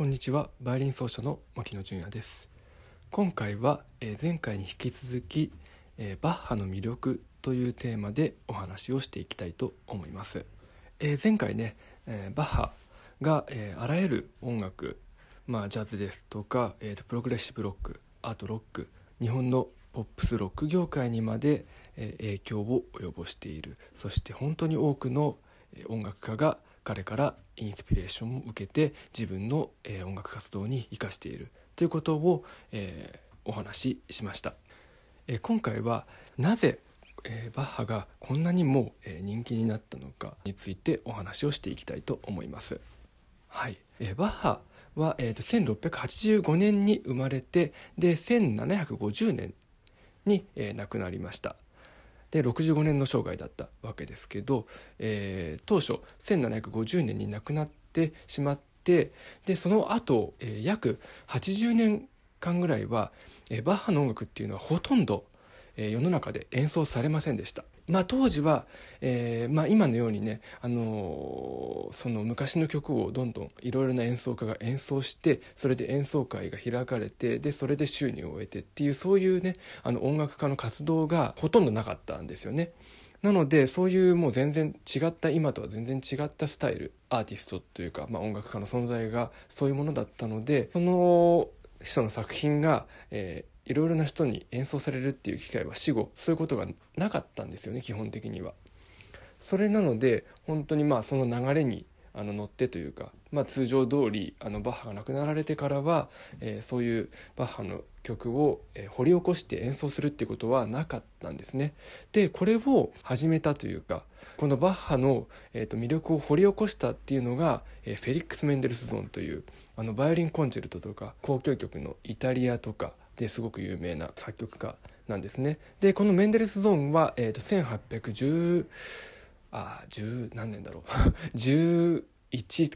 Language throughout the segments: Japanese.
こんにちは。バイオリン奏者の牧野純也です。今回は、えー前回に引き続き、えーバッハの魅力というテーマでお話をしていきたいと思います、えー前回ね、えーバッハが、えーあらゆる音楽まあジャズですとか、えーとプログレッシブロックアートロック日本のポップスロック業界にまで、えー影響を及ぼしている。そして本当に多くのえ音楽家が彼からインスピレーションを受けて自分の、音楽活動に生かしているということを、お話ししました、今回はなぜ、バッハがこんなにも、人気になったのかについてお話をしていきたいと思います。はい、バッハは、えーと1685年に生まれてで1750年に、亡くなりました。で65年の生涯だったわけですけど、えー当初1750年に亡くなってしまってでその後、えー約80年間ぐらいは、えーバッハの音楽っていうのはほとんど、えー世の中で演奏されませんでした。まあ、当時は、えーまあ、今のようにね、あのーその昔の曲をどんどんいろいろな演奏家が演奏してそれで演奏会が開かれてでそれで収入を得てっていうそういうねあの音楽家の活動がほとんどなかったんですよね。なのでそういうもう全然違った今とは全然違ったスタイルアーティストというか、まあ、音楽家の存在がそういうものだったのでその人の作品が、えーいろいろな人に演奏されるっていう機会は死後そういうことがなかったんですよね基本的には。それなので本当にまあその流れにあの乗ってというか、まあ、通常通りあのバッハが亡くなられてからは、えーそういうバッハの曲を、えー掘り起こして演奏するっていうことはなかったんですね。でこれを始めたというかこのバッハの、えーと魅力を掘り起こしたっていうのが、えーフェリックス・メンデルスゾーンというあのバイオリンコンチェルトとか交響曲のイタリアとかですごく有名な作曲家なんですね。でこのメンデルスゾーンは、えー、と1810あ10何年だろう 11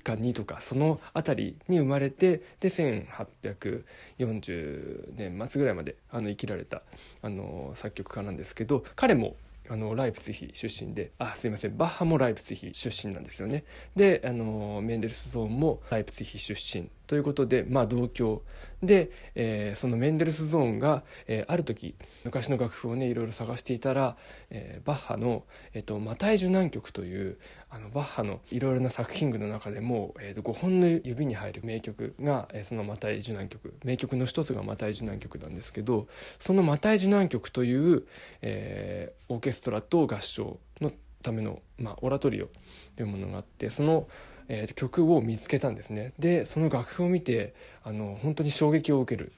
か2とかその辺りに生まれてで1840年末ぐらいまであの生きられたあの作曲家なんですけど彼もあのライプツィヒ出身であすいませんバッハもライプツィヒ出身なんですよねであのメンデルスゾーンもライプツィヒ出身ということでまあ同郷。で、えーそのメンデルスゾーンが、えーある時昔の楽譜をねいろいろ探していたら、えーバッハの、えーと「マタイ受難曲」というあのバッハのいろいろな作品群の中でも、えーと5本の指に入る名曲が、えーその「マタイ受難曲」名曲の一つが「マタイ受難曲」なんですけどその「マタイ受難曲」という、えーオーケストラと合唱のための、まあ、オラトリオというものがあってその、えー曲を見つけたんですね。でその楽譜を見てあの本当に衝撃を受ける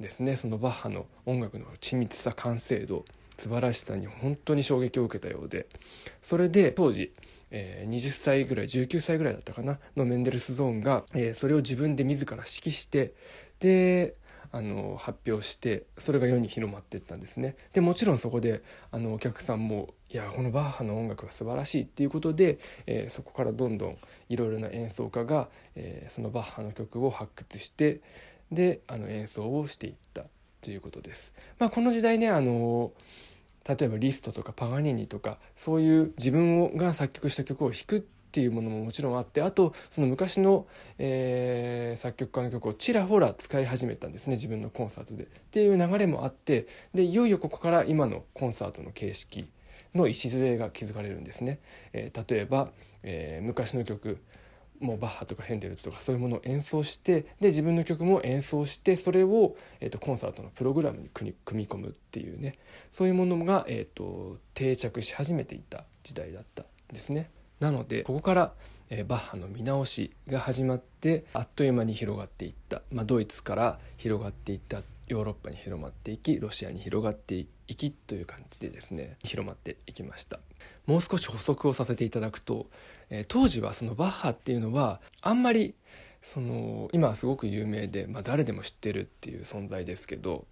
ですね。そのバッハの音楽の緻密さ完成度素晴らしさに本当に衝撃を受けたようで。それで当時、えー20歳ぐらい19歳ぐらいだったかなのメンデルスゾーンが、えーそれを自分で自ら指揮してであの発表してそれが世に広まっていったんですねでもちろんそこであのお客さんもいやこのバッハの音楽が素晴らしいっていうことで、えーそこからどんどんいろいろな演奏家が、えーそのバッハの曲を発掘してであの演奏をしていったということです。まあ、この時代ねあの例えばリストとかパガニーニとかそういう自分をが作曲した曲を弾くっっていうものももちろんあってあとその昔の、えー作曲家の曲をちらほら使い始めたんですね自分のコンサートで。っていう流れもあってでいよいよここから今のコンサートの形式の礎が築かれるんですね。えー例えば、えー昔の曲もうバッハとかヘンデルツとかそういうものを演奏してで自分の曲も演奏してそれを、えー、とコンサートのプログラムに組み込むっていうねそういうものが、えー、と定着し始めていた時代だったんですね。なのでここから、バッハの見直しが始まってあっという間に広がっていった、まあ、ドイツから広がっていった。ヨーロッパに広まっていきロシアに広がっていきという感じでですね広まっていきました。もう少し補足をさせていただくと、え当時はそのバッハっていうのはあんまりその今はすごく有名で、まあ、誰でも知ってるっていう存在ですけど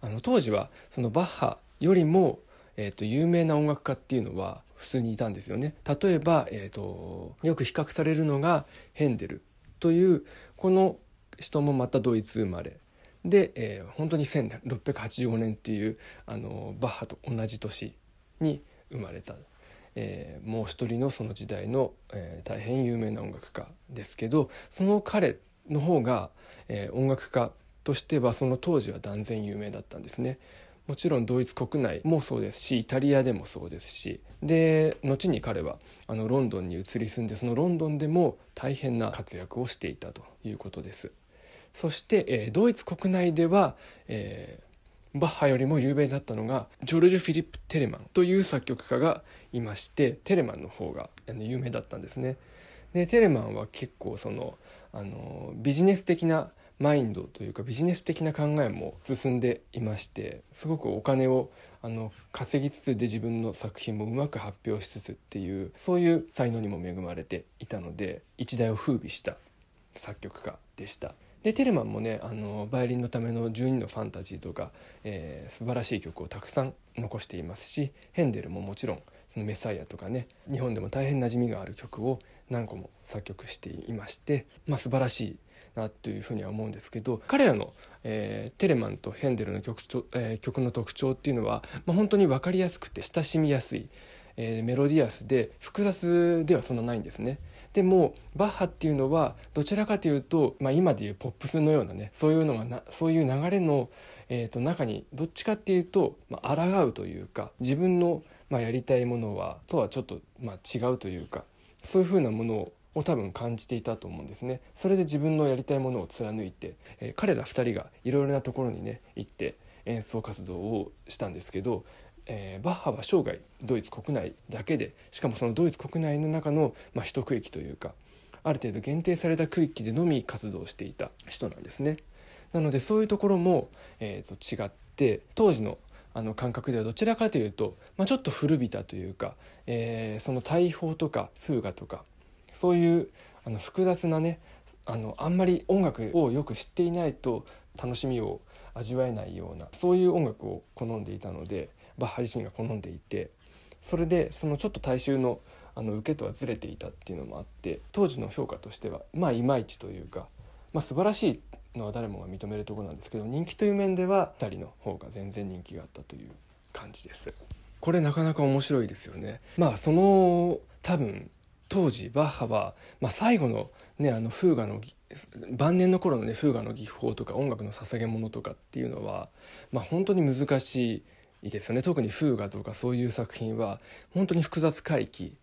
あの当時はそのバッハよりも、えー、と有名な音楽家っていうのは普通にいたんですよね。例えば、えー、とよく比較されるのがヘンデルというこの人もまたドイツ生まれで、えー本当に1685年っていうあのバッハと同じ年に生まれた、えーもう一人のその時代の、えー大変有名な音楽家ですけどその彼の方が、えー、音楽家としてはその当時は断然有名だったんですね。もちろんドイツ国内もそうですしイタリアでもそうですしで後に彼はあのロンドンに移り住んでそのロンドンでも大変な活躍をしていたということです。そして、えー、ドイツ国内では、えー、バッハよりも有名だったのがジョルジュ・フィリップ・テレマンという作曲家がいましてテレマンの方が有名だったんですね。でテレマンは結構そのあのビジネス的なマインドというかビジネス的な考えも進んでいましてすごくお金をあの稼ぎつつで自分の作品もうまく発表しつつっていうそういう才能にも恵まれていたので一代を風靡した作曲家でした。でテレマンもねあのバイオリンのための12のファンタジーとか、えー、素晴らしい曲をたくさん残していますしヘンデルももちろんそのメサイアとかね日本でも大変馴染みがある曲を何個も作曲していまして、まあ、素晴らしいなというふうには思うんですけど彼らの、えー、テレマンとヘンデルの曲,、えー、曲の特徴っていうのは、まあ、本当に分かりやすくて親しみやすい、えー、メロディアスで複雑ではそんなないんですね。でもバッハっていうのはどちらかというと、まあ、今でいうポップスのようなねそういうのがなそういう流れの、えー、と中にどっちかっていうと、まあ抗うというか自分の、まあ、やりたいものはとはちょっと、まあ、違うというかそういうふうなものを多分感じていたと思うんですねそれで自分のやりたいものを貫いて、えー、彼ら2人がいろいろなところにね行って演奏活動をしたんですけど、えー、バッハは生涯ドイツ国内だけでしかもそのドイツ国内の中の、まあ、一区域というかある程度限定された区域でのみ活動していた人なんですね。なのでそういうところも、えー、と違って当時のあの感覚ではどちらかというと、まあ、ちょっと古びたというか、えー、その大砲とか風雅とかそういうあの複雑なねあのあんまり音楽をよく知っていないと楽しみを味わえないようなそういう音楽を好んでいたのでバッハ自身が好んでいてそれでそのちょっと大衆のあの受けとはずれていたっていうのもあって当時の評価としてはまあいまいちというか、まあ、素晴らしいのは誰もが認めるところなんですけど人気という面では2人の方が全然人気があったという感じです。これなかなか面白いですよね。まあその多分当時バッハは、まあ、最後の,、ね、あのフーガの晩年の頃のねフーガの技法とか音楽の捧げ物とかっていうのは、まあ、本当に難しいですよね特にフーガとかそういう作品は本当に複雑回帰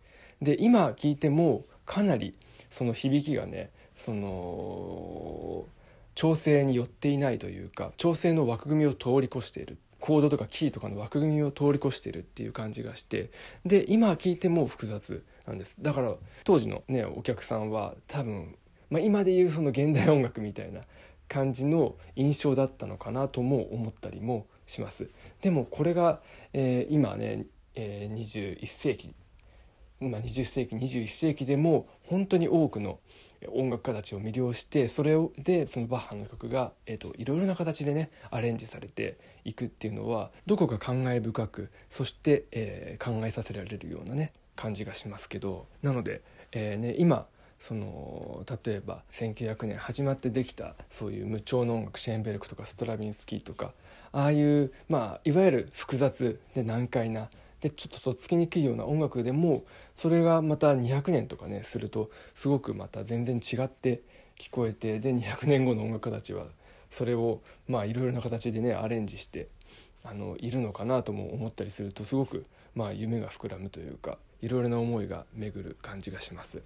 で今聞いてもかなりその響きがねその調整によっていないというか調整の枠組みを通り越している。コードとかキーとかの枠組みを通り越しているっていう感じがしてで今聞いても複雑なんです。だから当時のねお客さんは多分、まあ、今でいうその現代音楽みたいな感じの印象だったのかなとも思ったりもします。でもこれが、えー、今ね、えー、21世紀まあ、20世紀21世紀でも本当に多くの音楽家たちを魅了してそれでそのバッハの曲が、えーと、いろいろな形でねアレンジされていくっていうのはどこか感慨深くそして、えー、考えさせられるようなね感じがしますけどなので、えーね、今その例えば1900年始まってできたそういう無調の音楽シェーンベルクとかストラビンスキーとかああいうまあいわゆる複雑で難解なでちょっととっつきにくいような音楽でもそれがまた200年とかねするとすごくまた全然違って聞こえてで200年後の音楽家たちはそれをまあいろいろな形でねアレンジしてあのいるのかなとも思ったりするとすごくまあ夢が膨らむというかいろいろな思いが巡る感じがします。